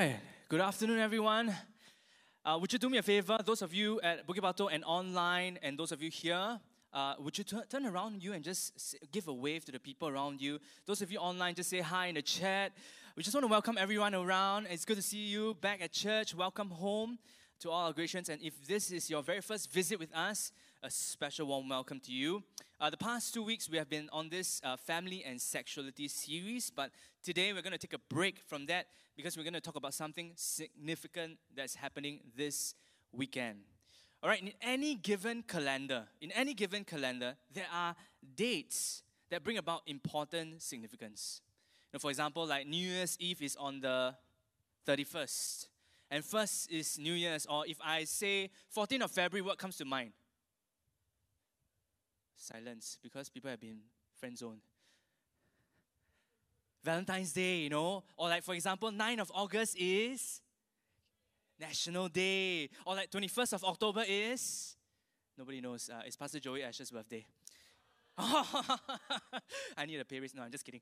Hi, good afternoon, everyone. Uh, would you do me a favor, those of you at Bukit Batok and online, and those of you here, uh, would you t- turn around you and just give a wave to the people around you? Those of you online, just say hi in the chat. We just want to welcome everyone around. It's good to see you back at church. Welcome home to all our Gracians. And if this is your very first visit with us, a special warm welcome to you. Uh, the past two weeks, we have been on this uh, family and sexuality series, but today we're going to take a break from that because we're going to talk about something significant that's happening this weekend. All right, in any given calendar, in any given calendar, there are dates that bring about important significance. You know, for example, like New Year's Eve is on the 31st, and first is New Year's, or if I say 14th of February, what comes to mind? Silence, because people have been friend zoned. Valentine's Day, you know, or like for example, 9th of August is National Day, or like 21st of October is nobody knows. Uh, it's Pastor Joey Ash's birthday. I need a pay raise. No, I'm just kidding.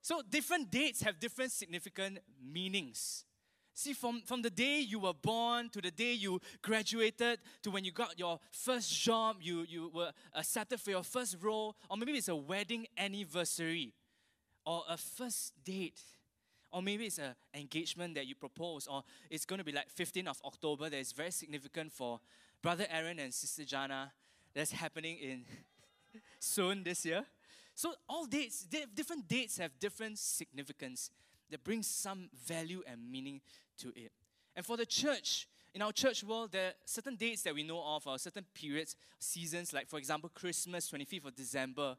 So different dates have different significant meanings. See, from, from the day you were born to the day you graduated to when you got your first job, you, you were accepted for your first role, or maybe it's a wedding anniversary, or a first date, or maybe it's an engagement that you propose, or it's going to be like 15th of October that is very significant for Brother Aaron and Sister Jana that's happening in soon this year. So all dates, different dates have different significance that brings some value and meaning to it. And for the church, in our church world, there are certain dates that we know of, or certain periods, seasons, like for example, Christmas, 25th of December,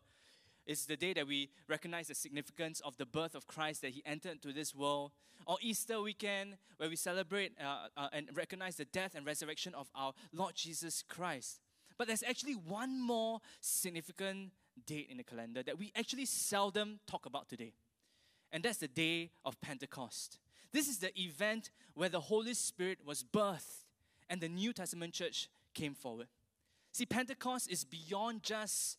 is the day that we recognize the significance of the birth of Christ that He entered into this world. Or Easter weekend, where we celebrate uh, uh, and recognize the death and resurrection of our Lord Jesus Christ. But there's actually one more significant date in the calendar that we actually seldom talk about today and that's the day of Pentecost. This is the event where the Holy Spirit was birthed and the New Testament church came forward. See, Pentecost is beyond just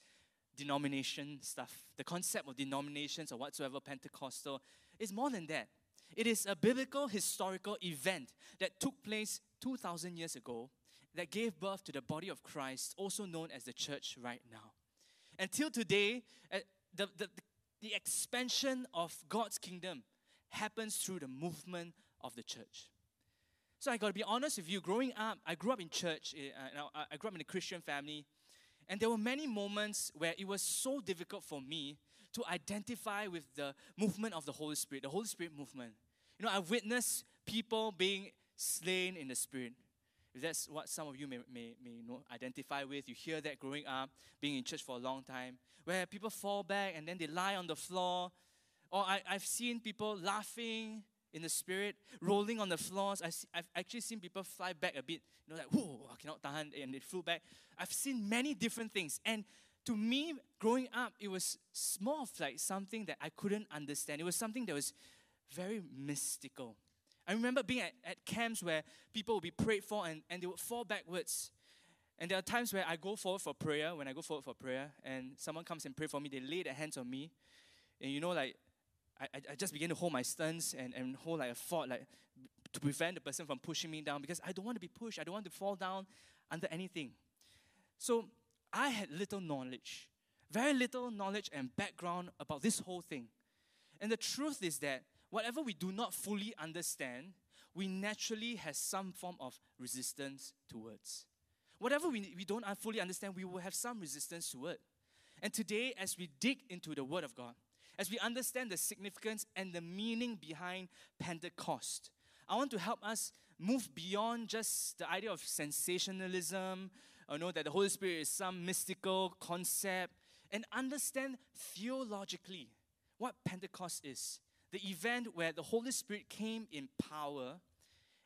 denomination stuff. The concept of denominations or whatsoever Pentecostal is more than that. It is a biblical historical event that took place 2,000 years ago that gave birth to the body of Christ, also known as the church right now. Until today, uh, the, the, the expansion of God's kingdom happens through the movement of the church. So I got to be honest with you. Growing up, I grew up in church. Uh, I grew up in a Christian family, and there were many moments where it was so difficult for me to identify with the movement of the Holy Spirit, the Holy Spirit movement. You know, I've witnessed people being slain in the Spirit. If that's what some of you may, may, may know, identify with, you hear that growing up, being in church for a long time, where people fall back and then they lie on the floor. Or I, I've seen people laughing in the spirit, rolling on the floors. I see, I've actually seen people fly back a bit, you know, like, whoa, I cannot tahan, and they flew back. I've seen many different things. And to me, growing up, it was more of like something that I couldn't understand. It was something that was very mystical. I remember being at, at camps where people would be prayed for and, and they would fall backwards. And there are times where I go forward for prayer, when I go forward for prayer, and someone comes and pray for me, they lay their hands on me. And you know, like, I, I just begin to hold my stance and, and hold like a fort, like, to prevent the person from pushing me down because I don't want to be pushed. I don't want to fall down under anything. So I had little knowledge, very little knowledge and background about this whole thing. And the truth is that whatever we do not fully understand, we naturally have some form of resistance towards. Whatever we, we don't fully understand, we will have some resistance to it. And today, as we dig into the Word of God, as we understand the significance and the meaning behind Pentecost, I want to help us move beyond just the idea of sensationalism, or know that the Holy Spirit is some mystical concept, and understand theologically what Pentecost is. The event where the Holy Spirit came in power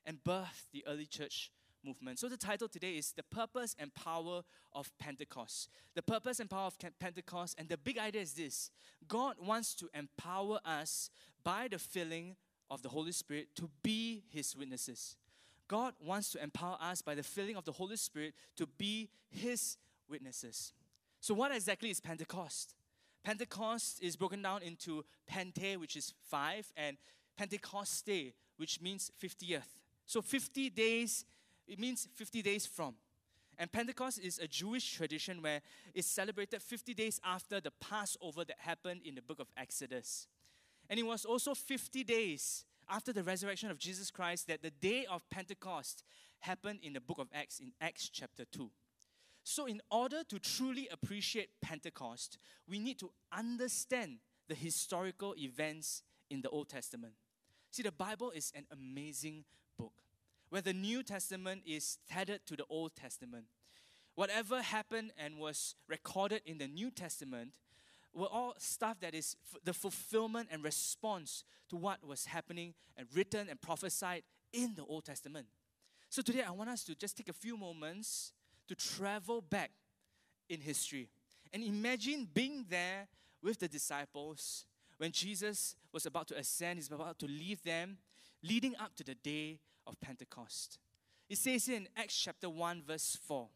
and birthed the early church movement. So the title today is The Purpose and Power of Pentecost. The purpose and power of Pentecost, and the big idea is this God wants to empower us by the filling of the Holy Spirit to be His witnesses. God wants to empower us by the filling of the Holy Spirit to be His witnesses. So, what exactly is Pentecost? Pentecost is broken down into Pente, which is five, and Pentecost Day, which means 50th. So 50 days, it means 50 days from. And Pentecost is a Jewish tradition where it's celebrated 50 days after the Passover that happened in the book of Exodus. And it was also 50 days after the resurrection of Jesus Christ that the day of Pentecost happened in the book of Acts, in Acts chapter 2. So, in order to truly appreciate Pentecost, we need to understand the historical events in the Old Testament. See, the Bible is an amazing where the New Testament is tethered to the Old Testament. Whatever happened and was recorded in the New Testament were all stuff that is f- the fulfillment and response to what was happening and written and prophesied in the Old Testament. So today I want us to just take a few moments to travel back in history and imagine being there with the disciples when Jesus was about to ascend, he's about to leave them, leading up to the day of Pentecost. It says in Acts chapter 1, verse 4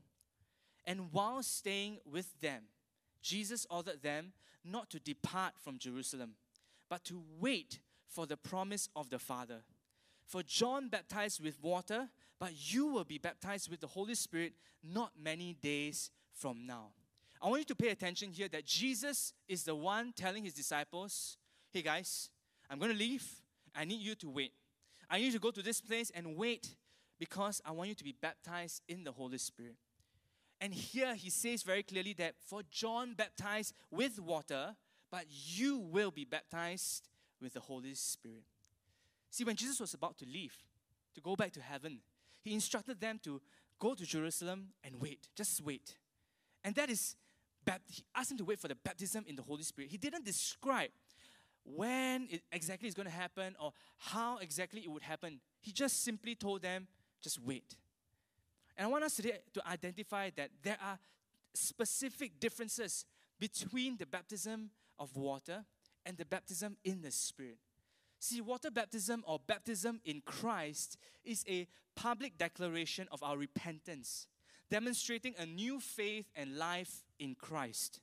And while staying with them, Jesus ordered them not to depart from Jerusalem, but to wait for the promise of the Father. For John baptized with water, but you will be baptized with the Holy Spirit not many days from now. I want you to pay attention here that Jesus is the one telling his disciples, hey guys, I'm going to leave. I need you to wait. I need to go to this place and wait because I want you to be baptized in the Holy Spirit. And here he says very clearly that for John baptized with water, but you will be baptized with the Holy Spirit. See, when Jesus was about to leave, to go back to heaven, he instructed them to go to Jerusalem and wait. Just wait. And that is, he asked them to wait for the baptism in the Holy Spirit. He didn't describe when it exactly is going to happen or how exactly it would happen. He just simply told them, just wait. And I want us today to identify that there are specific differences between the baptism of water and the baptism in the Spirit. See, water baptism or baptism in Christ is a public declaration of our repentance, demonstrating a new faith and life in Christ.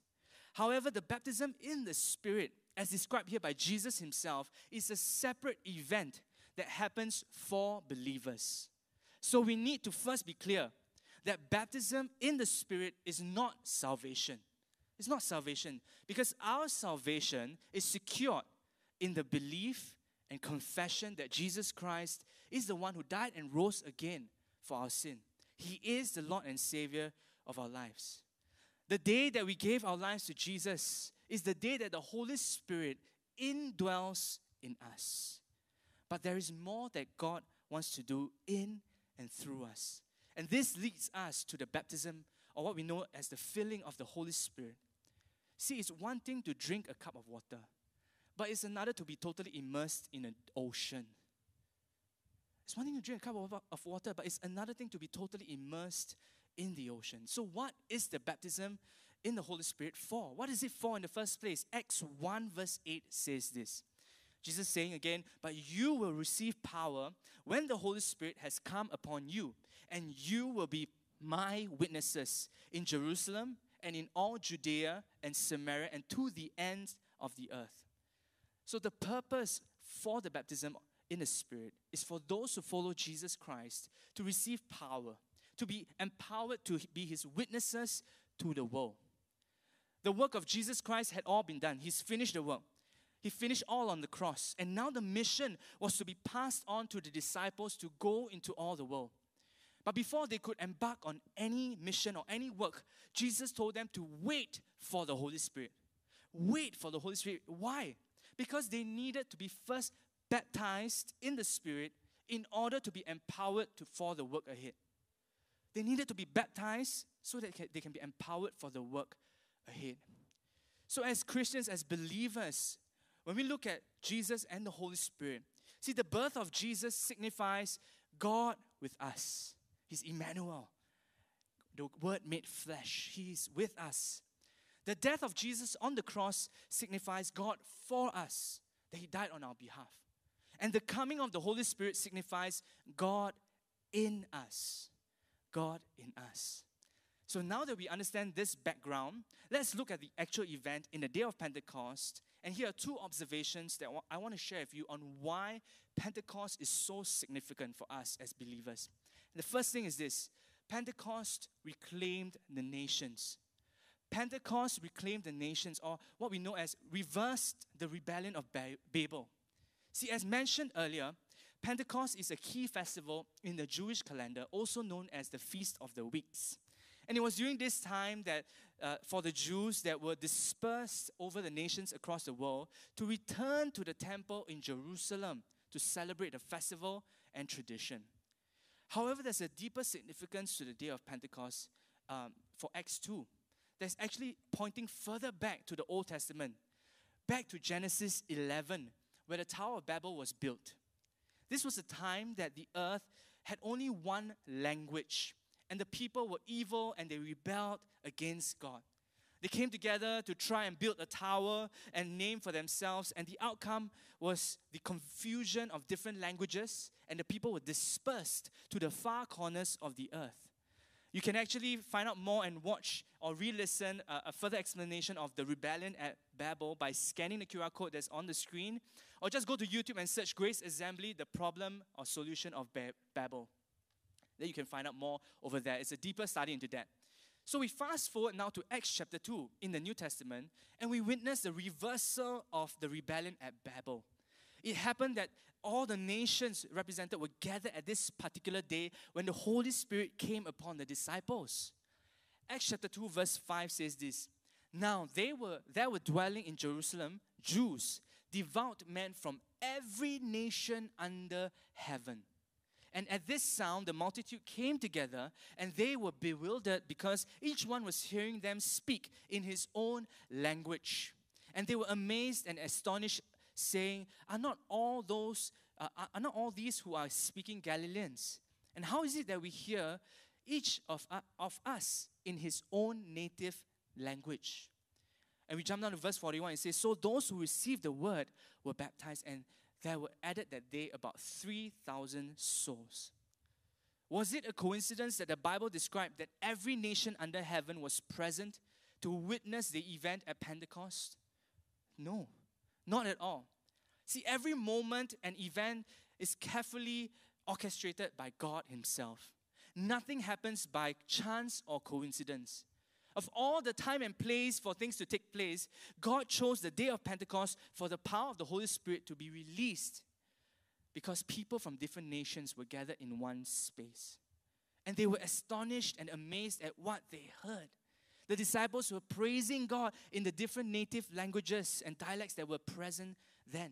However, the baptism in the Spirit, as described here by Jesus himself, is a separate event that happens for believers. So we need to first be clear that baptism in the Spirit is not salvation. It's not salvation because our salvation is secured in the belief and confession that Jesus Christ is the one who died and rose again for our sin. He is the Lord and Savior of our lives. The day that we gave our lives to Jesus is the day that the Holy Spirit indwells in us. But there is more that God wants to do in and through us. And this leads us to the baptism, or what we know as the filling of the Holy Spirit. See, it's one thing to drink a cup of water, but it's another to be totally immersed in an ocean. It's one thing to drink a cup of, water, but it's another thing to be totally immersed in the ocean. So, what is the baptism in the Holy Spirit for? What is it for in the first place? Acts 1, verse 8 says this Jesus saying again, But you will receive power when the Holy Spirit has come upon you, and you will be my witnesses in Jerusalem and in all Judea and Samaria and to the ends of the earth. So, the purpose for the baptism in the Spirit is for those who follow Jesus Christ to receive power, to be empowered to be His witnesses to the world. The work of Jesus Christ had all been done, He's finished the work. He finished all on the cross. And now the mission was to be passed on to the disciples to go into all the world. But before they could embark on any mission or any work, Jesus told them to wait for the Holy Spirit. Wait for the Holy Spirit. Why? Because they needed to be first baptized in the Spirit in order to be empowered to, for the work ahead. They needed to be baptized so that they can be empowered for the work ahead. So, as Christians, as believers, when we look at Jesus and the Holy Spirit, see, the birth of Jesus signifies God with us. He's Emmanuel, the Word made flesh. He's with us. The death of Jesus on the cross signifies God for us, that He died on our behalf. And the coming of the Holy Spirit signifies God in us. God in us. So now that we understand this background, let's look at the actual event in the day of Pentecost. And here are two observations that I want to share with you on why Pentecost is so significant for us as believers. The first thing is this Pentecost reclaimed the nations. Pentecost reclaimed the nations, or what we know as reversed the rebellion of Babel. See, as mentioned earlier, Pentecost is a key festival in the Jewish calendar, also known as the Feast of the Weeks. And it was during this time that, uh, for the Jews that were dispersed over the nations across the world, to return to the temple in Jerusalem to celebrate the festival and tradition. However, there's a deeper significance to the day of Pentecost um, for Acts 2 that's actually pointing further back to the Old Testament, back to Genesis 11, where the Tower of Babel was built. This was a time that the earth had only one language, and the people were evil and they rebelled against God. They came together to try and build a tower and name for themselves, and the outcome was the confusion of different languages, and the people were dispersed to the far corners of the earth. You can actually find out more and watch or re listen uh, a further explanation of the rebellion at Babel by scanning the QR code that's on the screen, or just go to YouTube and search Grace Assembly, the problem or solution of Babel. Then you can find out more over there. It's a deeper study into that. So we fast forward now to Acts chapter 2 in the New Testament, and we witness the reversal of the rebellion at Babel. It happened that all the nations represented were gathered at this particular day when the Holy Spirit came upon the disciples. Acts chapter 2, verse 5 says this Now they were there were dwelling in Jerusalem Jews, devout men from every nation under heaven. And at this sound, the multitude came together, and they were bewildered because each one was hearing them speak in his own language. And they were amazed and astonished saying, Are not all those, uh, are not all these who are speaking Galileans? And how is it that we hear each of, uh, of us in his own native language? And we jump down to verse 41. It says, So those who received the word were baptized, and there were added that day about 3,000 souls. Was it a coincidence that the Bible described that every nation under heaven was present to witness the event at Pentecost? No. Not at all. See, every moment and event is carefully orchestrated by God Himself. Nothing happens by chance or coincidence. Of all the time and place for things to take place, God chose the day of Pentecost for the power of the Holy Spirit to be released because people from different nations were gathered in one space. And they were astonished and amazed at what they heard. The disciples were praising God in the different native languages and dialects that were present then.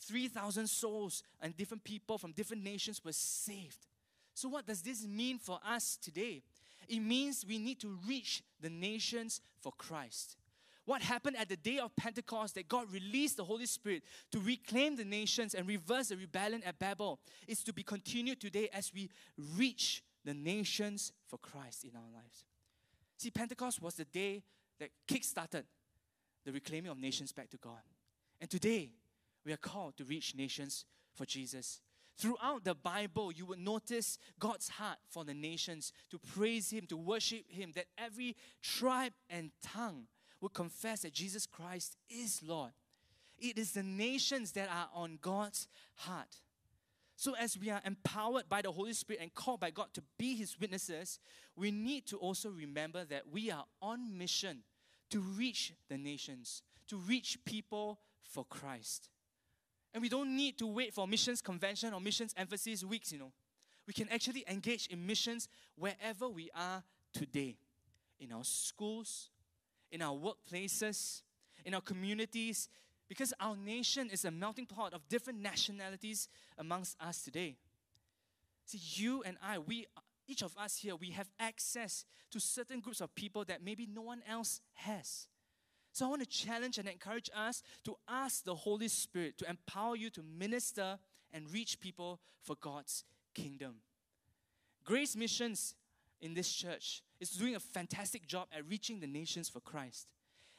3,000 souls and different people from different nations were saved. So, what does this mean for us today? It means we need to reach the nations for Christ. What happened at the day of Pentecost that God released the Holy Spirit to reclaim the nations and reverse the rebellion at Babel is to be continued today as we reach the nations for Christ in our lives. See, Pentecost was the day that kick-started the reclaiming of nations back to God. And today, we are called to reach nations for Jesus. Throughout the Bible, you would notice God's heart for the nations to praise Him, to worship Him, that every tribe and tongue would confess that Jesus Christ is Lord. It is the nations that are on God's heart. So, as we are empowered by the Holy Spirit and called by God to be His witnesses, we need to also remember that we are on mission to reach the nations, to reach people for Christ. And we don't need to wait for missions convention or missions emphasis weeks, you know. We can actually engage in missions wherever we are today in our schools, in our workplaces, in our communities, because our nation is a melting pot of different nationalities amongst us today. See, you and I, we, each of us here, we have access to certain groups of people that maybe no one else has. So I want to challenge and encourage us to ask the Holy Spirit to empower you to minister and reach people for God's kingdom. Grace Missions in this church is doing a fantastic job at reaching the nations for Christ.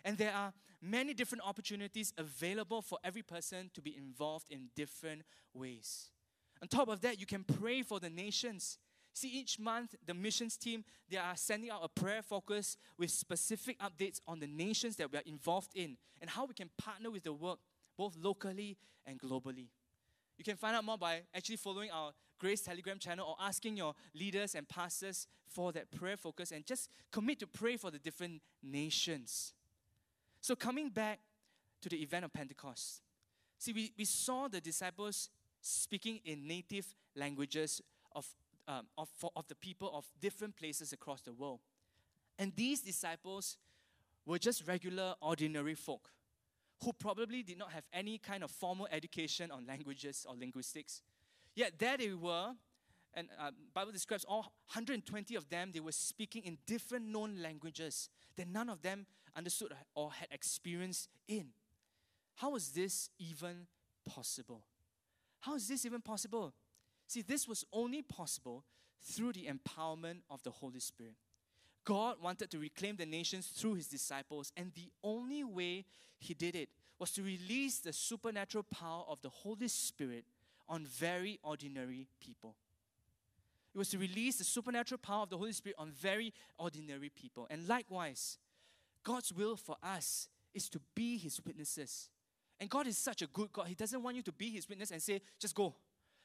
And there are many different opportunities available for every person to be involved in different ways. On top of that, you can pray for the nations. See, each month, the missions team, they are sending out a prayer focus with specific updates on the nations that we are involved in and how we can partner with the work both locally and globally. You can find out more by actually following our Grace Telegram channel or asking your leaders and pastors for that prayer focus and just commit to pray for the different nations. So, coming back to the event of Pentecost, see, we, we saw the disciples speaking in native languages of um, of, for, of the people of different places across the world. And these disciples were just regular, ordinary folk who probably did not have any kind of formal education on languages or linguistics. Yet there they were, and uh, Bible describes all 120 of them, they were speaking in different known languages that none of them understood or had experience in. How is this even possible? How is this even possible? See, this was only possible through the empowerment of the Holy Spirit. God wanted to reclaim the nations through his disciples, and the only way he did it was to release the supernatural power of the Holy Spirit on very ordinary people. It was to release the supernatural power of the Holy Spirit on very ordinary people. And likewise, God's will for us is to be his witnesses. And God is such a good God. He doesn't want you to be his witness and say, just go.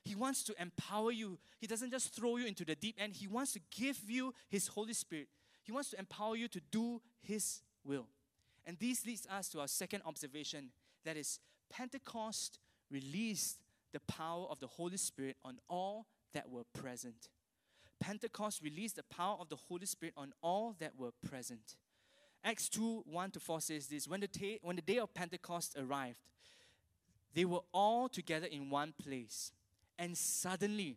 He wants to empower you. He doesn't just throw you into the deep end, He wants to give you His Holy Spirit. He wants to empower you to do His will. And this leads us to our second observation that is, Pentecost released the power of the Holy Spirit on all that were present. Pentecost released the power of the Holy Spirit on all that were present. Acts 2 1 to 4 says this when the, ta- when the day of Pentecost arrived, they were all together in one place. And suddenly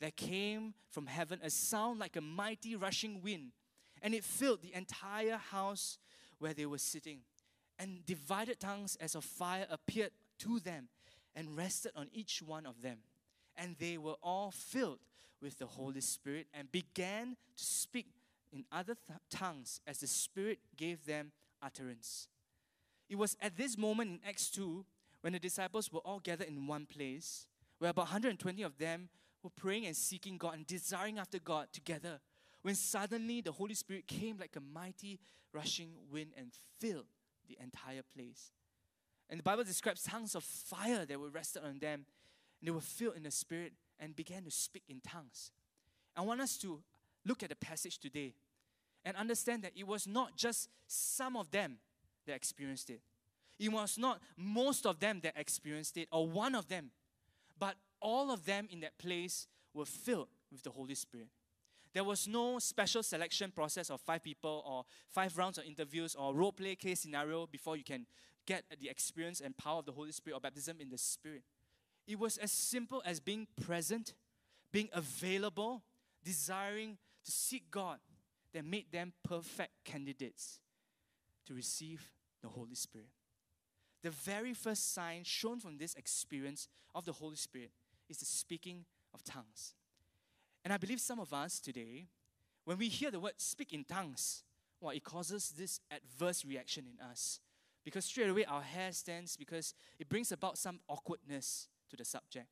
there came from heaven a sound like a mighty rushing wind, and it filled the entire house where they were sitting. And divided tongues as of fire appeared to them and rested on each one of them. And they were all filled with the Holy Spirit and began to speak in other th- tongues as the Spirit gave them utterance. It was at this moment in Acts 2 when the disciples were all gathered in one place where about 120 of them were praying and seeking God and desiring after God together. When suddenly the Holy Spirit came like a mighty rushing wind and filled the entire place. And the Bible describes tongues of fire that were rested on them. And they were filled in the Spirit and began to speak in tongues. I want us to look at the passage today and understand that it was not just some of them that experienced it. It was not most of them that experienced it or one of them but all of them in that place were filled with the Holy Spirit. There was no special selection process of five people or five rounds of interviews or role play case scenario before you can get the experience and power of the Holy Spirit or baptism in the Spirit. It was as simple as being present, being available, desiring to seek God that made them perfect candidates to receive the Holy Spirit the very first sign shown from this experience of the Holy Spirit is the speaking of tongues. And I believe some of us today, when we hear the word speak in tongues, well, it causes this adverse reaction in us. Because straight away our hair stands because it brings about some awkwardness to the subject.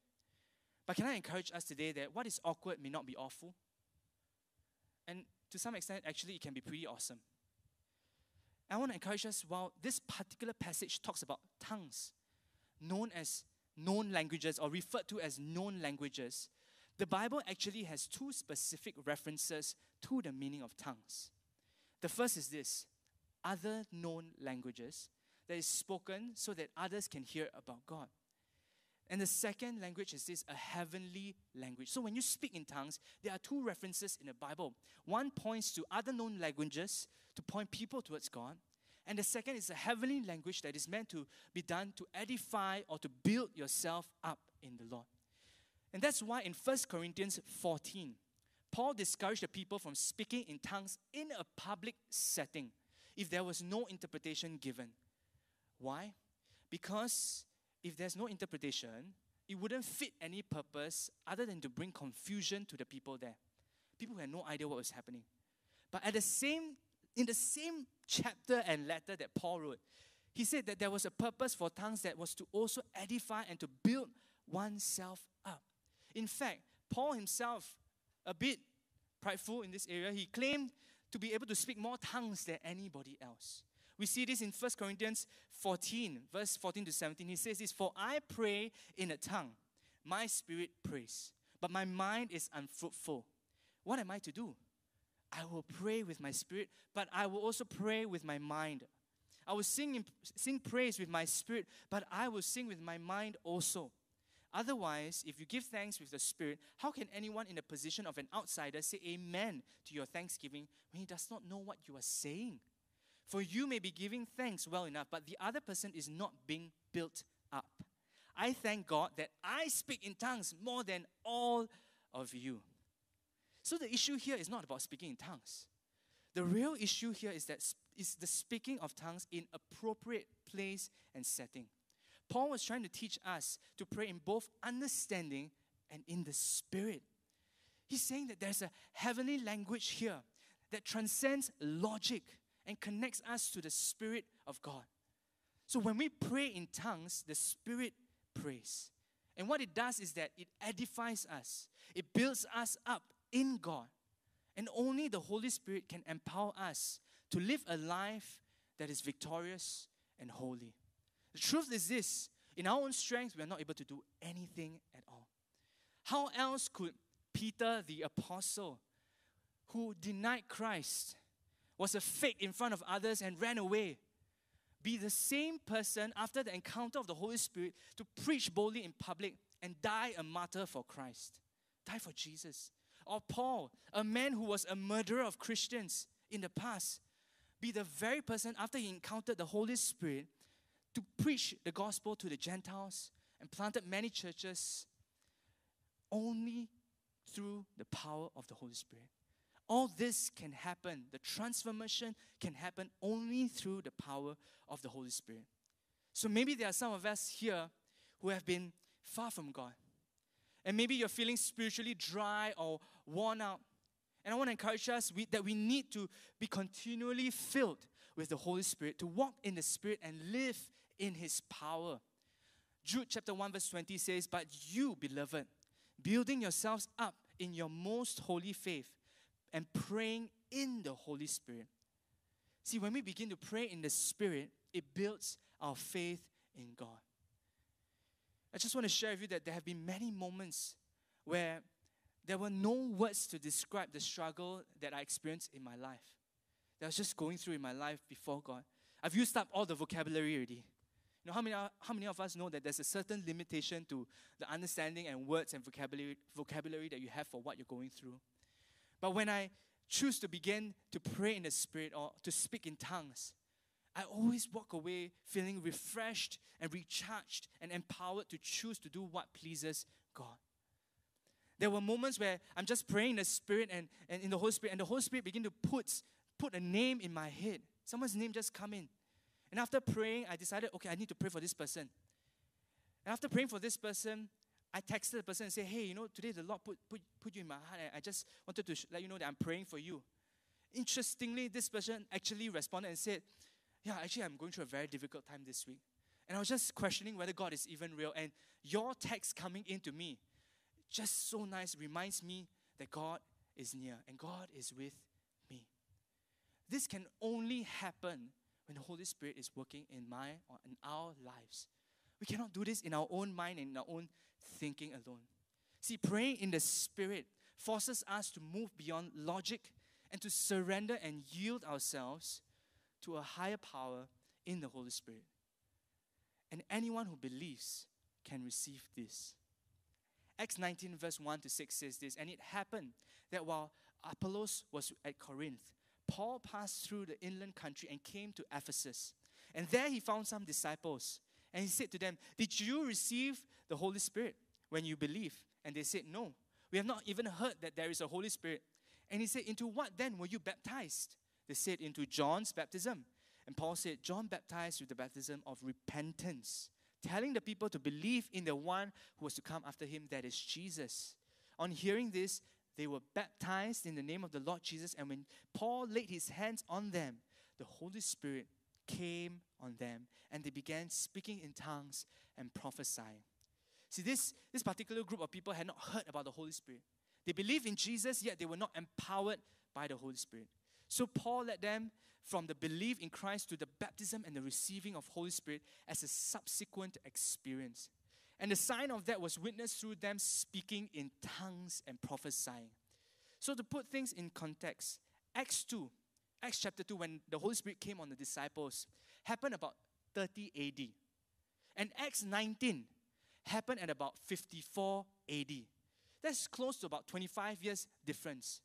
But can I encourage us today that what is awkward may not be awful? And to some extent, actually, it can be pretty awesome. I want to encourage us while this particular passage talks about tongues, known as known languages or referred to as known languages, the Bible actually has two specific references to the meaning of tongues. The first is this other known languages that is spoken so that others can hear about God. And the second language is this a heavenly language. So when you speak in tongues, there are two references in the Bible. One points to other known languages to point people towards God. And the second is a heavenly language that is meant to be done to edify or to build yourself up in the Lord. And that's why in 1 Corinthians 14, Paul discouraged the people from speaking in tongues in a public setting if there was no interpretation given. Why? Because if there's no interpretation, it wouldn't fit any purpose other than to bring confusion to the people there. People who had no idea what was happening. But at the same, in the same chapter and letter that Paul wrote, he said that there was a purpose for tongues that was to also edify and to build oneself up. In fact, Paul himself, a bit prideful in this area. He claimed to be able to speak more tongues than anybody else. We see this in 1 Corinthians 14, verse 14 to 17. He says this For I pray in a tongue, my spirit prays, but my mind is unfruitful. What am I to do? I will pray with my spirit, but I will also pray with my mind. I will sing, sing praise with my spirit, but I will sing with my mind also. Otherwise, if you give thanks with the Spirit, how can anyone in the position of an outsider say amen to your thanksgiving when he does not know what you are saying? For you may be giving thanks well enough, but the other person is not being built up. I thank God that I speak in tongues more than all of you. So the issue here is not about speaking in tongues. The real issue here is that is the speaking of tongues in appropriate place and setting. Paul was trying to teach us to pray in both understanding and in the spirit. He's saying that there's a heavenly language here that transcends logic and connects us to the spirit of God. So when we pray in tongues, the spirit prays. And what it does is that it edifies us, it builds us up in God. And only the Holy Spirit can empower us to live a life that is victorious and holy. The truth is this in our own strength, we are not able to do anything at all. How else could Peter, the apostle, who denied Christ, was a fake in front of others and ran away, be the same person after the encounter of the Holy Spirit to preach boldly in public and die a martyr for Christ? Die for Jesus. Or Paul, a man who was a murderer of Christians in the past, be the very person after he encountered the Holy Spirit to preach the gospel to the Gentiles and planted many churches only through the power of the Holy Spirit. All this can happen, the transformation can happen only through the power of the Holy Spirit. So maybe there are some of us here who have been far from God. And maybe you're feeling spiritually dry or worn out. And I want to encourage us we, that we need to be continually filled with the Holy Spirit, to walk in the Spirit and live in His power. Jude chapter 1, verse 20 says, But you, beloved, building yourselves up in your most holy faith and praying in the Holy Spirit. See, when we begin to pray in the Spirit, it builds our faith in God. I just want to share with you that there have been many moments where there were no words to describe the struggle that I experienced in my life. That I was just going through in my life before God. I've used up all the vocabulary already. You know, how many, how many of us know that there's a certain limitation to the understanding and words and vocabulary, vocabulary that you have for what you're going through? But when I choose to begin to pray in the Spirit or to speak in tongues, I always walk away feeling refreshed and recharged and empowered to choose to do what pleases God. There were moments where I'm just praying in the Spirit and, and in the Holy Spirit, and the Holy Spirit begin to put, put a name in my head. Someone's name just come in. And after praying, I decided, okay, I need to pray for this person. And after praying for this person, I texted the person and said, hey, you know, today the Lord put, put, put you in my heart, and I just wanted to let you know that I'm praying for you. Interestingly, this person actually responded and said, yeah, actually, I'm going through a very difficult time this week. And I was just questioning whether God is even real. And your text coming into me, just so nice, reminds me that God is near and God is with me. This can only happen when the Holy Spirit is working in my or in our lives. We cannot do this in our own mind and in our own thinking alone. See, praying in the Spirit forces us to move beyond logic and to surrender and yield ourselves to a higher power in the Holy Spirit. And anyone who believes can receive this. Acts 19, verse 1 to 6 says this And it happened that while Apollos was at Corinth, Paul passed through the inland country and came to Ephesus. And there he found some disciples. And he said to them, Did you receive the Holy Spirit when you believe? And they said, No. We have not even heard that there is a Holy Spirit. And he said, Into what then were you baptized? They said, Into John's baptism. And Paul said, John baptized with the baptism of repentance, telling the people to believe in the one who was to come after him, that is Jesus. On hearing this, they were baptized in the name of the Lord Jesus. And when Paul laid his hands on them, the Holy Spirit came on them and they began speaking in tongues and prophesying. See, this, this particular group of people had not heard about the Holy Spirit. They believed in Jesus, yet they were not empowered by the Holy Spirit. So Paul led them from the belief in Christ to the baptism and the receiving of Holy Spirit as a subsequent experience. And the sign of that was witnessed through them speaking in tongues and prophesying. So to put things in context, Acts 2, Acts chapter 2, when the Holy Spirit came on the disciples, happened about 30 AD. And Acts 19 happened at about 54 AD. That's close to about 25 years difference.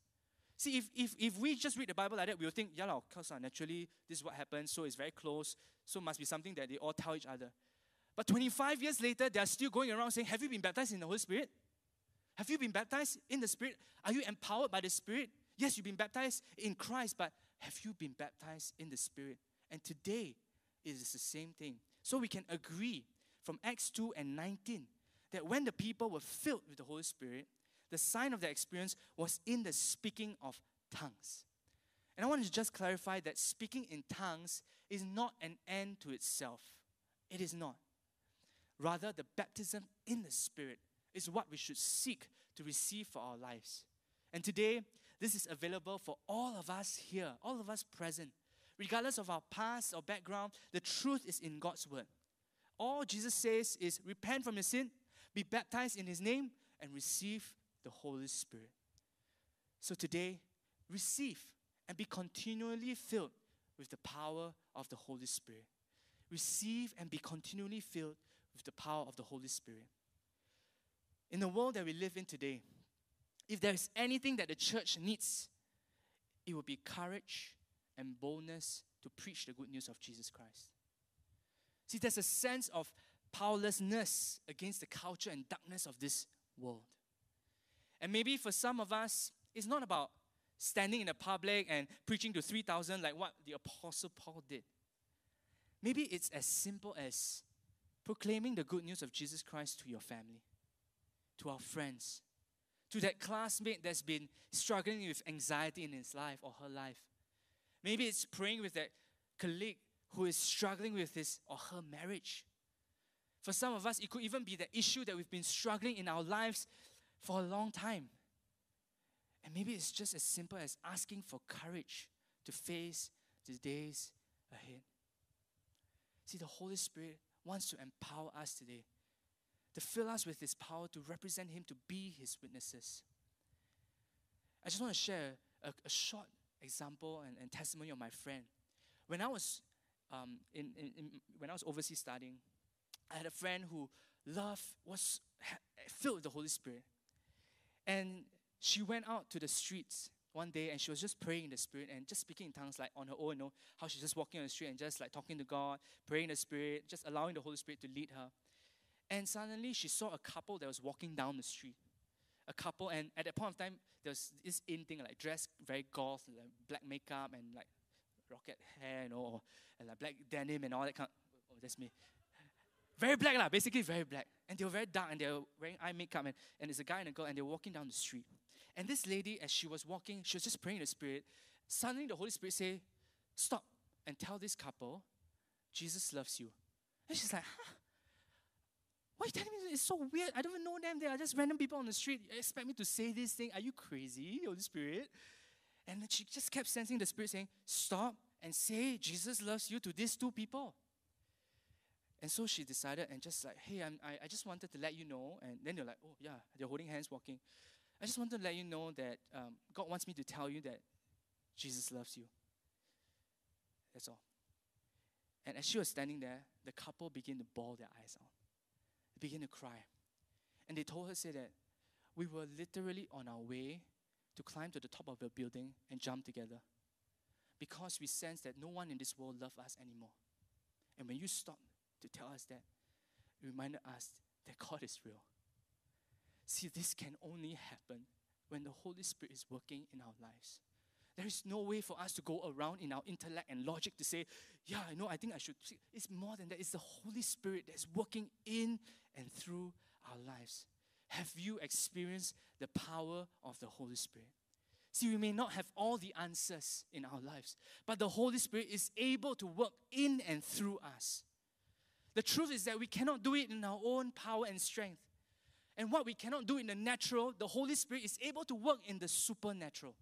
See, if, if, if we just read the Bible like that, we'll think, yeah, uh, naturally, this is what happened, so it's very close, so must be something that they all tell each other. But 25 years later, they are still going around saying, Have you been baptized in the Holy Spirit? Have you been baptized in the Spirit? Are you empowered by the Spirit? Yes, you've been baptized in Christ, but have you been baptized in the Spirit? And today, it is the same thing. So we can agree from Acts 2 and 19 that when the people were filled with the Holy Spirit, the sign of their experience was in the speaking of tongues. And I want to just clarify that speaking in tongues is not an end to itself. It is not. Rather, the baptism in the Spirit is what we should seek to receive for our lives. And today, this is available for all of us here, all of us present. Regardless of our past or background, the truth is in God's word. All Jesus says is repent from your sin, be baptized in his name, and receive the Holy Spirit. So today, receive and be continually filled with the power of the Holy Spirit. Receive and be continually filled with the power of the Holy Spirit. In the world that we live in today, if there's anything that the church needs, it will be courage and boldness to preach the good news of Jesus Christ. See, there's a sense of powerlessness against the culture and darkness of this world. And maybe for some of us, it's not about standing in the public and preaching to 3,000 like what the Apostle Paul did. Maybe it's as simple as proclaiming the good news of Jesus Christ to your family, to our friends, to that classmate that's been struggling with anxiety in his life or her life. Maybe it's praying with that colleague who is struggling with his or her marriage. For some of us, it could even be the issue that we've been struggling in our lives for a long time. And maybe it's just as simple as asking for courage to face the days ahead. See, the Holy Spirit wants to empower us today, to fill us with His power to represent Him, to be His witnesses. I just want to share a, a short example and, and, testimony of my friend. When I was um, in, in, in, when I was overseas studying, I had a friend who loved was filled with the Holy Spirit, and she went out to the streets one day and she was just praying in the spirit and just speaking in tongues like on her own, you know, how she's just walking on the street and just like talking to God, praying in the spirit, just allowing the Holy Spirit to lead her. And suddenly she saw a couple that was walking down the street. A couple, and at that point of time, there was this in thing like dressed very goth, like black makeup and like rocket hair, you know, or, and like black denim and all that kind of, oh, that's me. Very black, lah, basically very black. And they were very dark and they were wearing eye makeup, and, and there's a guy and a girl, and they're walking down the street. And this lady, as she was walking, she was just praying in the Spirit. Suddenly, the Holy Spirit say, "Stop and tell this couple, Jesus loves you." And she's like, "Huh? Why are you telling me? It's so weird. I don't even know them. They are just random people on the street. You expect me to say this thing? Are you crazy, Holy Spirit?" And she just kept sensing the Spirit saying, "Stop and say Jesus loves you to these two people." And so she decided and just like, hey, I'm, I, I just wanted to let you know. And then they're like, oh, yeah, they're holding hands walking. I just want to let you know that um, God wants me to tell you that Jesus loves you. That's all. And as she was standing there, the couple began to bawl their eyes out. Began to cry. And they told her, say that we were literally on our way to climb to the top of the building and jump together because we sensed that no one in this world loved us anymore. And when you stopped to tell us that, it reminded us that God is real. See, this can only happen when the Holy Spirit is working in our lives. There is no way for us to go around in our intellect and logic to say, yeah, I know, I think I should. It's more than that. It's the Holy Spirit that's working in and through our lives. Have you experienced the power of the Holy Spirit? See, we may not have all the answers in our lives, but the Holy Spirit is able to work in and through us. The truth is that we cannot do it in our own power and strength. And what we cannot do in the natural, the Holy Spirit is able to work in the supernatural.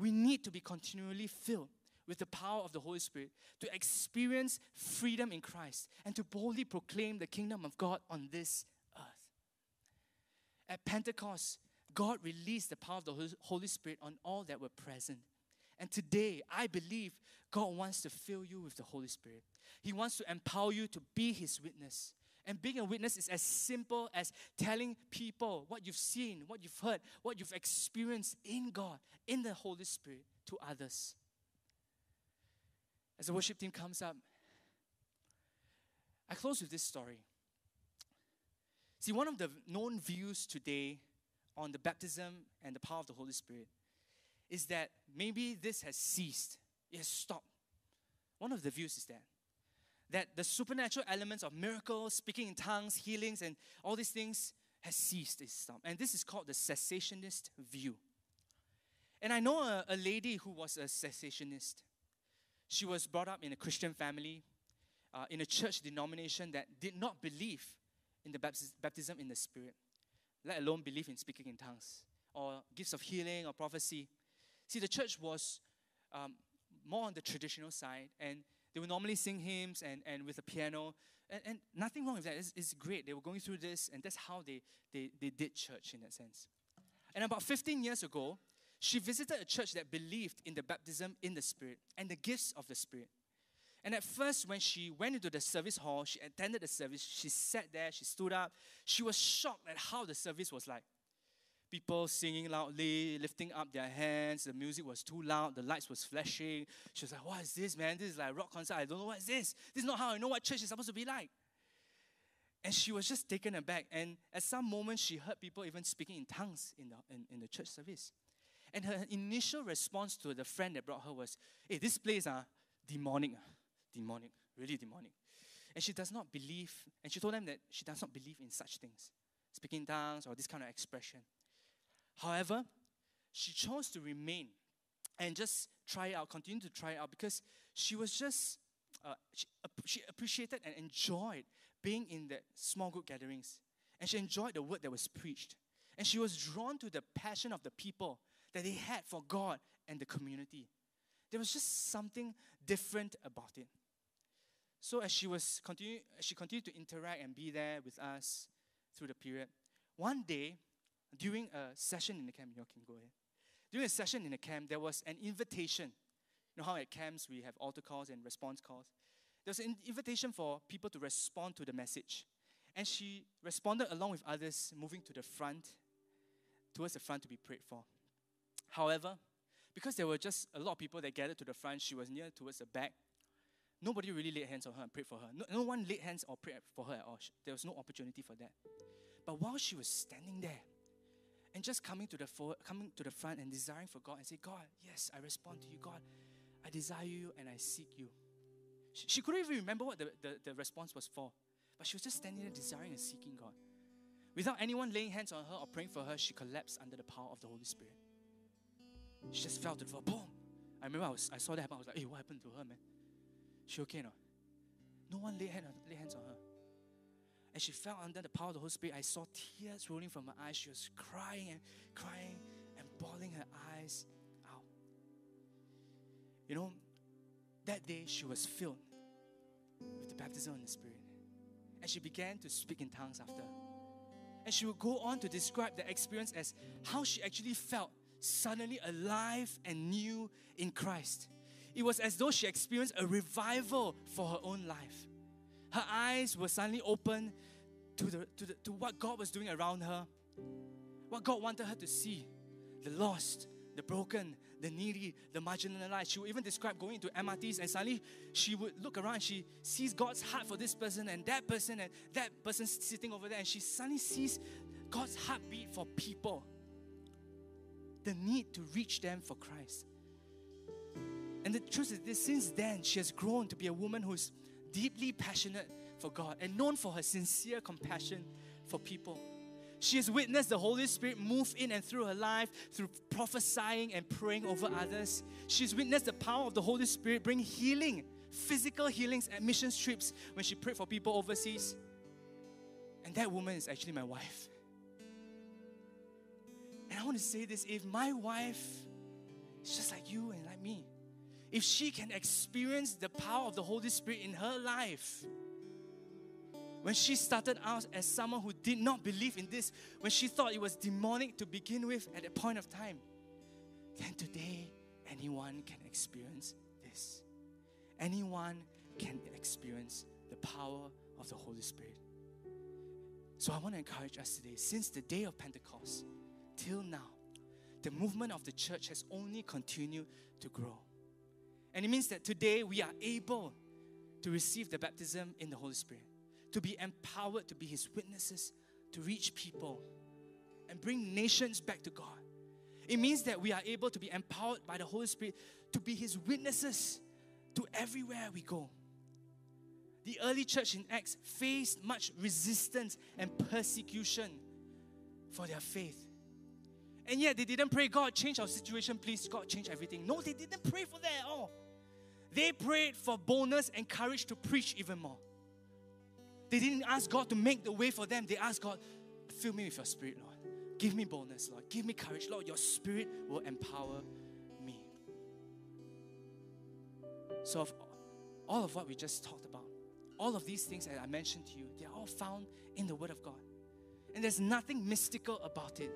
We need to be continually filled with the power of the Holy Spirit to experience freedom in Christ and to boldly proclaim the kingdom of God on this earth. At Pentecost, God released the power of the Holy Spirit on all that were present. And today, I believe God wants to fill you with the Holy Spirit. He wants to empower you to be His witness. And being a witness is as simple as telling people what you've seen, what you've heard, what you've experienced in God, in the Holy Spirit to others. As the worship team comes up, I close with this story. See, one of the known views today on the baptism and the power of the Holy Spirit is that maybe this has ceased, it has stopped. One of the views is that that the supernatural elements of miracles, speaking in tongues, healings, and all these things has ceased, it's stopped. And this is called the cessationist view. And I know a, a lady who was a cessationist. She was brought up in a Christian family, uh, in a church denomination that did not believe in the baptism in the Spirit, let alone believe in speaking in tongues or gifts of healing or prophecy. See, the church was um, more on the traditional side, and they would normally sing hymns and, and with a piano, and, and nothing wrong with that. It's, it's great. They were going through this, and that's how they, they, they did church in that sense. And about 15 years ago, she visited a church that believed in the baptism in the Spirit and the gifts of the Spirit. And at first, when she went into the service hall, she attended the service, she sat there, she stood up. She was shocked at how the service was like. People singing loudly, lifting up their hands, the music was too loud, the lights was flashing. She was like, What is this, man? This is like rock concert. I don't know what is this. This is not how I know what church is supposed to be like. And she was just taken aback. And at some moment, she heard people even speaking in tongues in the, in, in the church service. And her initial response to the friend that brought her was, Hey, this place, uh, demonic. Uh demonic, really demonic. And she does not believe, and she told them that she does not believe in such things, speaking tongues or this kind of expression. However, she chose to remain and just try out, continue to try out because she was just, uh, she, she appreciated and enjoyed being in the small group gatherings. And she enjoyed the word that was preached. And she was drawn to the passion of the people that they had for God and the community. There was just something different about it. So as she was continue, she continued to interact and be there with us through the period, one day during a session in the camp, you can go ahead. During a session in the camp, there was an invitation. You know how at camps we have altar calls and response calls. There was an invitation for people to respond to the message. And she responded along with others, moving to the front, towards the front to be prayed for. However, because there were just a lot of people that gathered to the front, she was near towards the back. Nobody really laid hands on her and prayed for her. No, no one laid hands or prayed for her at all. There was no opportunity for that. But while she was standing there and just coming to the forward, coming to the front and desiring for God and say, God, yes, I respond to you. God, I desire you and I seek you. She, she couldn't even remember what the, the, the response was for. But she was just standing there desiring and seeking God. Without anyone laying hands on her or praying for her, she collapsed under the power of the Holy Spirit. She just fell to the floor. Boom. I remember I, was, I saw that happen. I was like, hey, what happened to her, man? She okay now? No one laid, hand, laid hands on her. And she fell under the power of the Holy Spirit. I saw tears rolling from her eyes. She was crying and crying and bawling her eyes out. You know, that day she was filled with the baptism in the Spirit. And she began to speak in tongues after. And she would go on to describe the experience as how she actually felt suddenly alive and new in Christ. It was as though she experienced a revival for her own life. Her eyes were suddenly open to, the, to, the, to what God was doing around her, what God wanted her to see the lost, the broken, the needy, the marginalized. She would even describe going into MRTs and suddenly she would look around she sees God's heart for this person and that person and that person sitting over there and she suddenly sees God's heartbeat for people. The need to reach them for Christ. And the truth is this since then, she has grown to be a woman who's deeply passionate for God and known for her sincere compassion for people. She has witnessed the Holy Spirit move in and through her life through prophesying and praying over others. She's witnessed the power of the Holy Spirit bring healing, physical healings at mission trips when she prayed for people overseas. And that woman is actually my wife. And I want to say this if my wife is just like you and like me, if she can experience the power of the Holy Spirit in her life, when she started out as someone who did not believe in this, when she thought it was demonic to begin with at that point of time, then today anyone can experience this. Anyone can experience the power of the Holy Spirit. So I want to encourage us today, since the day of Pentecost till now, the movement of the church has only continued to grow. And it means that today we are able to receive the baptism in the Holy Spirit, to be empowered to be His witnesses, to reach people and bring nations back to God. It means that we are able to be empowered by the Holy Spirit to be His witnesses to everywhere we go. The early church in Acts faced much resistance and persecution for their faith. And yet they didn't pray, God, change our situation, please. God, change everything. No, they didn't pray for that at all. They prayed for boldness and courage to preach even more. They didn't ask God to make the way for them. They asked God, fill me with your spirit, Lord. Give me boldness, Lord. Give me courage, Lord. Your spirit will empower me. So, of all of what we just talked about, all of these things that I mentioned to you, they're all found in the Word of God. And there's nothing mystical about it.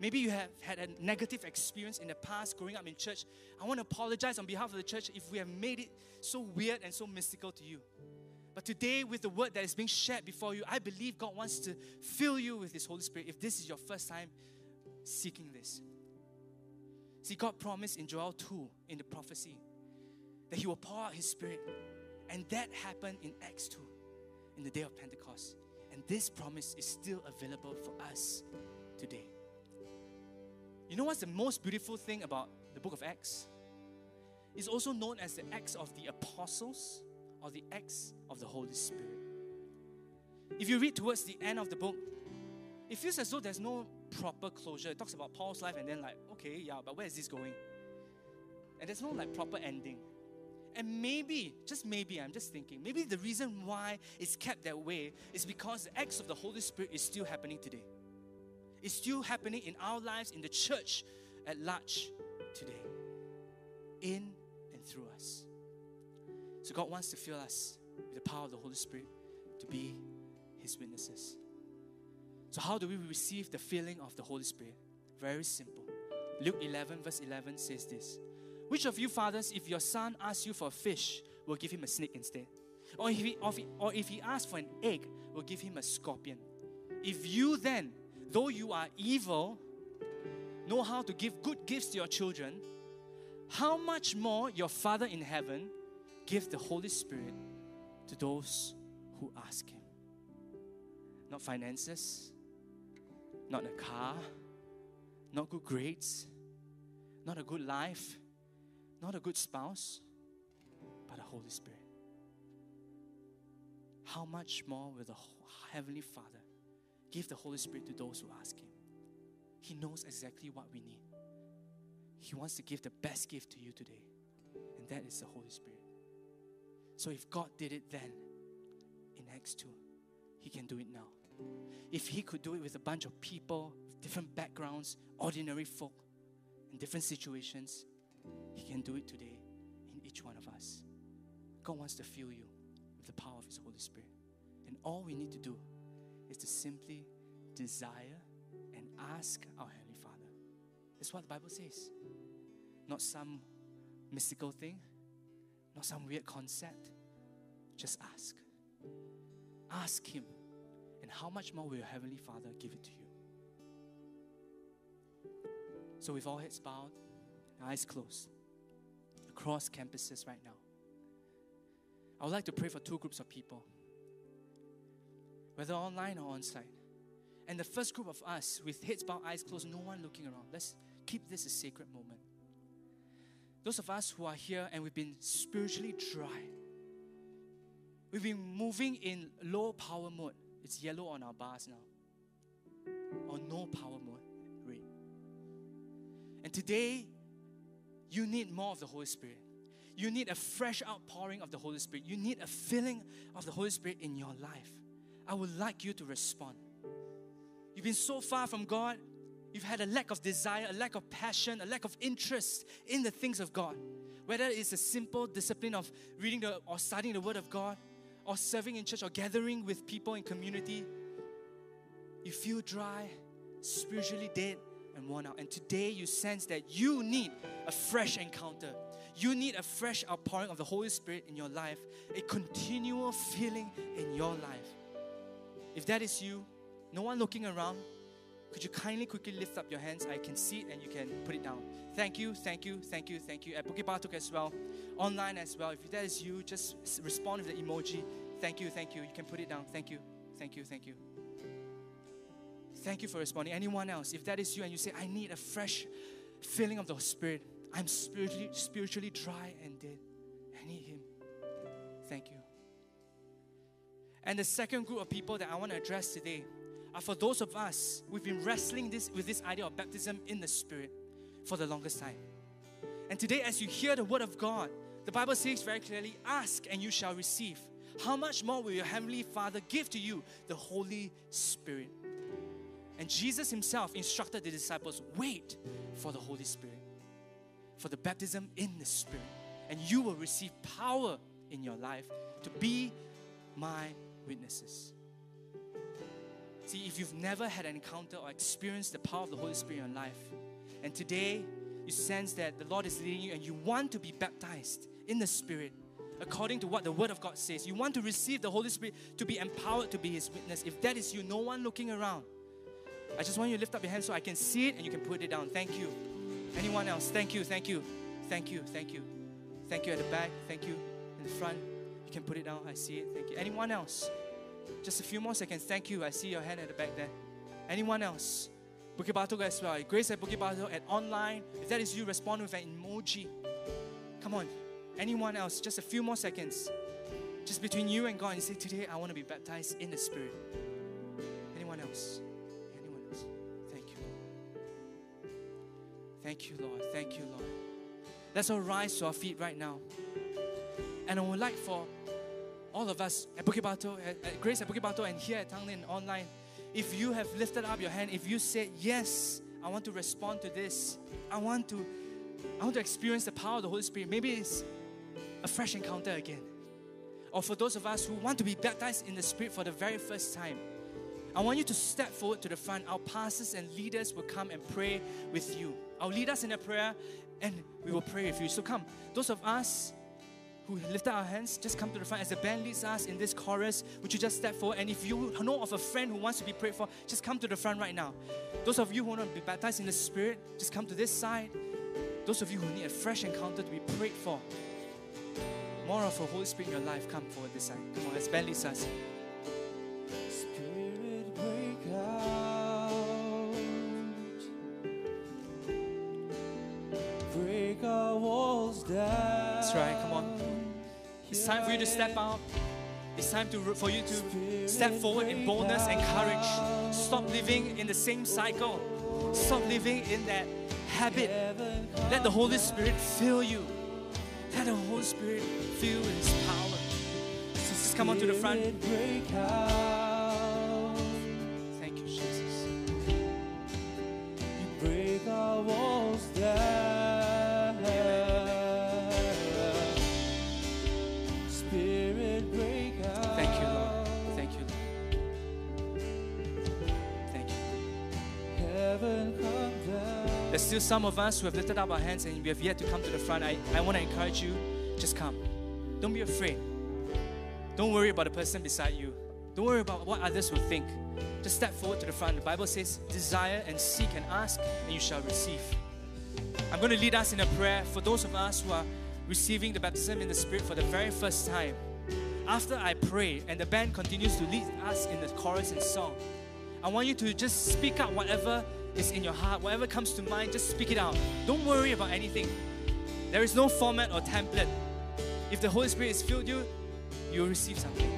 Maybe you have had a negative experience in the past growing up in church. I want to apologize on behalf of the church if we have made it so weird and so mystical to you. But today, with the word that is being shared before you, I believe God wants to fill you with His Holy Spirit if this is your first time seeking this. See, God promised in Joel 2 in the prophecy that He will pour out His Spirit. And that happened in Acts 2 in the day of Pentecost. And this promise is still available for us today. You know what's the most beautiful thing about the book of Acts? It's also known as the Acts of the Apostles or the Acts of the Holy Spirit. If you read towards the end of the book, it feels as though there's no proper closure. It talks about Paul's life and then, like, okay, yeah, but where is this going? And there's no like proper ending. And maybe, just maybe, I'm just thinking, maybe the reason why it's kept that way is because the acts of the Holy Spirit is still happening today It's still happening in our lives, in the church at large today, in and through us. So God wants to fill us with the power of the Holy Spirit to be His witnesses. So, how do we receive the filling of the Holy Spirit? Very simple. Luke 11, verse 11 says this Which of you fathers, if your son asks you for a fish, will give him a snake instead? Or if he, or if he asks for an egg, will give him a scorpion? If you then, though you are evil, know how to give good gifts to your children, how much more your Father in heaven give the Holy Spirit to those who ask Him? Not finances, not a car, not good grades, not a good life, not a good spouse, but a Holy Spirit. How much more will the Heavenly Father Give the Holy Spirit to those who ask Him. He knows exactly what we need. He wants to give the best gift to you today, and that is the Holy Spirit. So if God did it then in Acts 2, He can do it now. If He could do it with a bunch of people, different backgrounds, ordinary folk, in different situations, He can do it today in each one of us. God wants to fill you with the power of His Holy Spirit. And all we need to do is to simply desire and ask our Heavenly Father. That's what the Bible says. Not some mystical thing, not some weird concept. Just ask. Ask Him. And how much more will your Heavenly Father give it to you? So, with all heads bowed, eyes closed, across campuses right now, I would like to pray for two groups of people whether online or on site. And the first group of us, with heads bowed, eyes closed, no one looking around, let's keep this a sacred moment. Those of us who are here and we've been spiritually dry, we've been moving in low power mode. It's yellow on our bars now, or no power mode, red. And today, you need more of the Holy Spirit. You need a fresh outpouring of the Holy Spirit. You need a filling of the Holy Spirit in your life. I would like you to respond. You've been so far from God, you've had a lack of desire, a lack of passion, a lack of interest in the things of God. Whether it's a simple discipline of reading the, or studying the Word of God, or serving in church, or gathering with people in community, you feel dry, spiritually dead, and worn out. And today you sense that you need a fresh encounter. You need a fresh outpouring of the Holy Spirit in your life, a continual feeling in your life. If that is you, no one looking around, could you kindly quickly lift up your hands? I can see it and you can put it down. Thank you, thank you, thank you, thank you. At Bukit Batok as well, online as well. If that is you, just respond with the emoji. Thank you, thank you. You can put it down. Thank you, thank you, thank you. Thank you for responding. Anyone else, if that is you and you say, I need a fresh filling of the Spirit, I'm spiritually, spiritually dry and dead. I need Him. Thank you. And the second group of people that I want to address today for those of us we've been wrestling this with this idea of baptism in the Spirit for the longest time. And today, as you hear the word of God, the Bible says very clearly, ask and you shall receive. How much more will your Heavenly Father give to you the Holy Spirit? And Jesus Himself instructed the disciples wait for the Holy Spirit, for the baptism in the Spirit. And you will receive power in your life to be my witnesses. See, if you've never had an encounter or experienced the power of the Holy Spirit in your life, and today you sense that the Lord is leading you and you want to be baptized in the Spirit, according to what the Word of God says, you want to receive the Holy Spirit to be empowered to be His witness. If that is you, no one looking around, I just want you to lift up your hand so I can see it and you can put it down. Thank you. Anyone else? Thank you, thank you, thank you, thank you. Thank you at the back, thank you in the front. You can put it down. I see it. Thank you. Anyone else? Just a few more seconds. Thank you. I see your hand at the back there. Anyone else? Bukit Batok as well. Grace at Bukit Batok at online. If that is you, respond with an emoji. Come on. Anyone else? Just a few more seconds. Just between you and God and say, Today I want to be baptized in the Spirit. Anyone else? Anyone else? Thank you. Thank you, Lord. Thank you, Lord. Let's all rise to our feet right now. And I would like for all of us at Bukit Batok, at, Grace at Bukit Batok, and here at Tanglin online, if you have lifted up your hand, if you said, Yes, I want to respond to this, I want to, I want to experience the power of the Holy Spirit. Maybe it's a fresh encounter again. Or for those of us who want to be baptized in the Spirit for the very first time, I want you to step forward to the front. Our pastors and leaders will come and pray with you. I'll lead us in a prayer and we will pray with you. So come, those of us who lifted our hands, just come to the front as the band leads us in this chorus. Would you just step forward? And if you know of a friend who wants to be prayed for, just come to the front right now. Those of you who want to be baptized in the Spirit, just come to this side. Those of you who need a fresh encounter to be prayed for, more of the Holy Spirit in your life, come forward this side. Come on, as band leads us. For you to step out. It's time to, for you to step forward in boldness and courage. Stop living in the same cycle. Stop living in that habit. Let the Holy Spirit fill you. Let the Holy Spirit fill His power. So just come on to the front. Still some of us who have lifted up our hands and we have yet to come to the front. I, I want to encourage you, just come. Don't be afraid. Don't worry about the person beside you. Don't worry about what others will think. Just step forward to the front. The Bible says, desire and seek and ask, and you shall receive. I'm going to lead us in a prayer for those of us who are receiving the baptism in the Spirit for the very first time. After I pray and the band continues to lead us in the chorus and song, I want you to just speak out whatever is in your heart, whatever comes to mind, just speak it out. Don't worry about anything. There is no format or template. If the Holy Spirit has filled you, you'll receive something.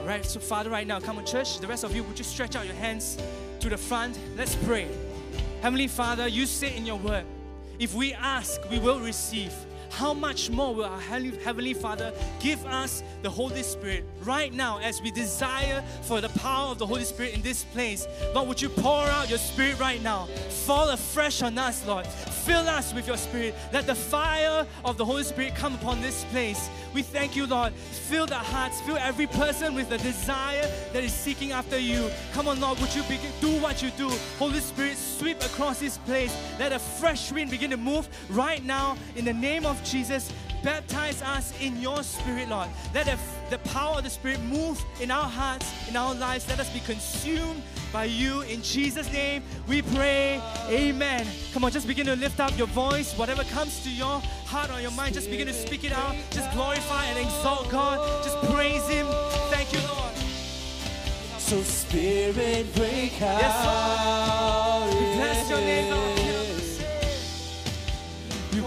All right, so Father, right now, come on, church. The rest of you, would you stretch out your hands to the front? Let's pray. Heavenly Father, you say in your word, if we ask, we will receive. How much more will our Heavenly Father give us the Holy Spirit right now as we desire for the power of the Holy Spirit in this place? Lord, would you pour out your Spirit right now? Fall afresh on us, Lord. Fill us with your Spirit. Let the fire of the Holy Spirit come upon this place. We thank you, Lord. Fill the hearts, fill every person with the desire that is seeking after you. Come on, Lord, would you begin, do what you do? Holy Spirit, sweep across this place. Let a fresh wind begin to move right now in the name of Jesus. Baptize us in your spirit, Lord. Let the, the power of the Spirit move in our hearts, in our lives. Let us be consumed by you. In Jesus' name, we pray. Amen. Come on, just begin to lift up your voice. Whatever comes to your heart or your mind, just begin to speak it out. Just glorify and exalt God. Just praise Him. Thank you, Lord. So Spirit break out. Yes, Lord. We bless your name, Lord.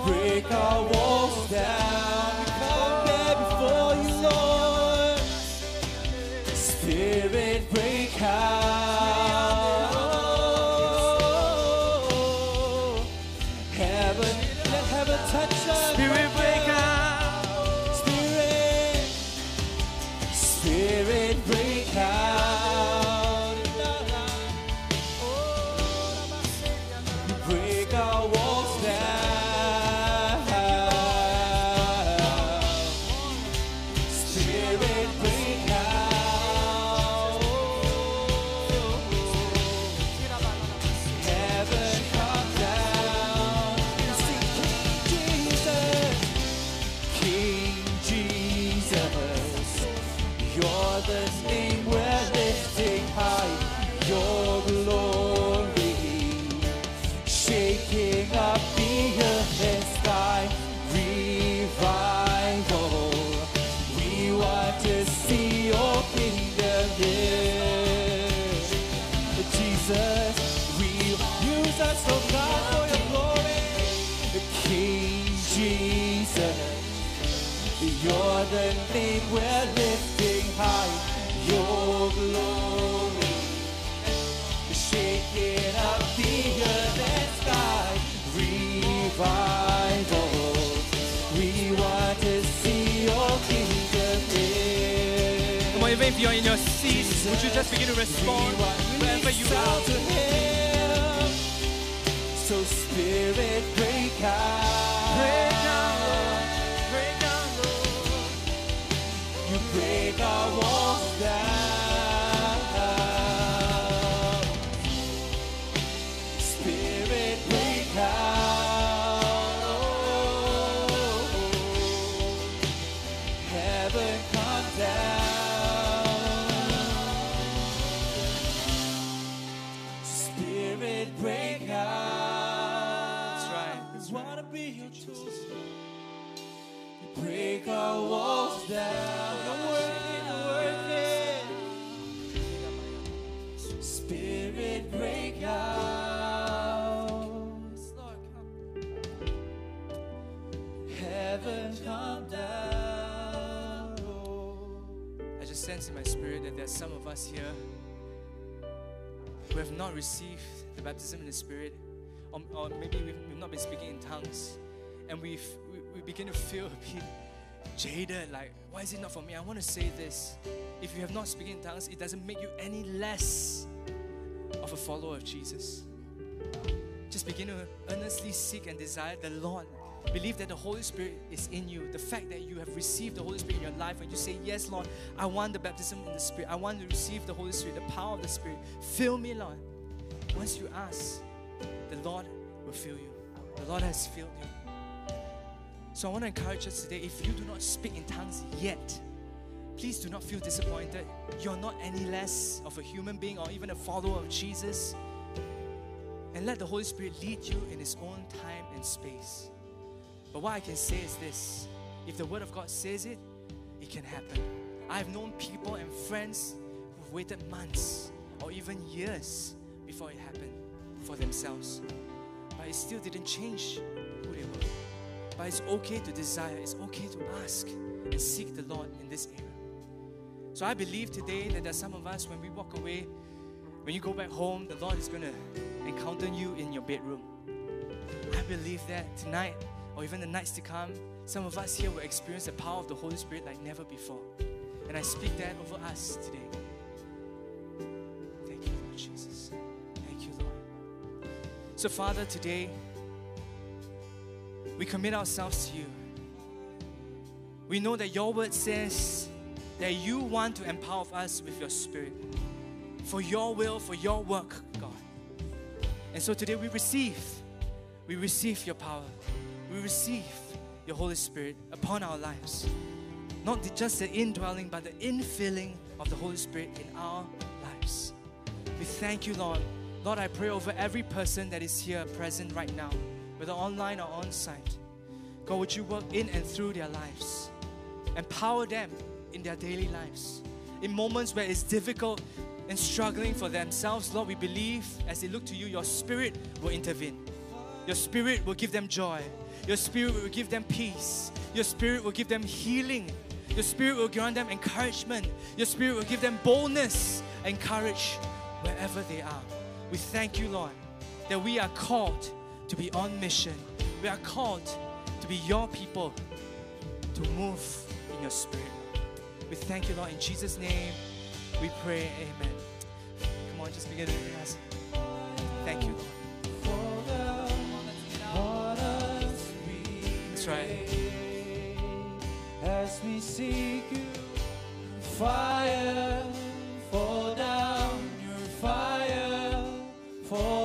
Break our walls down. Come there before you, Lord. Spirit break out. There's some of us here who have not received the baptism in the Spirit, or, or maybe we've, we've not been speaking in tongues, and we've, we, we begin to feel a bit jaded. Like, why is it not for me? I want to say this: if you have not spoken in tongues, it doesn't make you any less of a follower of Jesus. Just begin to earnestly seek and desire the Lord. Believe that the Holy Spirit is in you. The fact that you have received the Holy Spirit in your life, and you say, Yes, Lord, I want the baptism in the Spirit. I want to receive the Holy Spirit, the power of the Spirit. Fill me, Lord. Once you ask, the Lord will fill you. The Lord has filled you. So I want to encourage us today if you do not speak in tongues yet, please do not feel disappointed. You're not any less of a human being or even a follower of Jesus. And let the Holy Spirit lead you in His own time and space. But what I can say is this if the Word of God says it, it can happen. I've known people and friends who've waited months or even years before it happened for themselves. But it still didn't change who they were. But it's okay to desire, it's okay to ask and seek the Lord in this area. So I believe today that there's some of us, when we walk away, when you go back home, the Lord is going to encounter you in your bedroom. I believe that tonight or even the nights to come, some of us here will experience the power of the Holy Spirit like never before. And I speak that over us today. Thank you, Lord Jesus. Thank you, Lord. So, Father, today we commit ourselves to you. We know that your word says that you want to empower us with your spirit for your will, for your work, God. And so today we receive, we receive your power, we receive your Holy Spirit upon our lives. Not just the indwelling, but the infilling of the Holy Spirit in our lives. We thank you, Lord. Lord, I pray over every person that is here present right now, whether online or on site. God, would you work in and through their lives? Empower them in their daily lives. In moments where it's difficult and struggling for themselves, Lord, we believe as they look to you, your spirit will intervene. Your spirit will give them joy. Your spirit will give them peace. Your spirit will give them healing. Your spirit will grant them encouragement. Your spirit will give them boldness and courage wherever they are. We thank you, Lord, that we are called to be on mission. We are called to be your people, to move in your spirit. We thank you, Lord. In Jesus' name, we pray. Amen. Come on, just begin to. Thank you, Lord. We seek you, fire fall down, your fire. Fall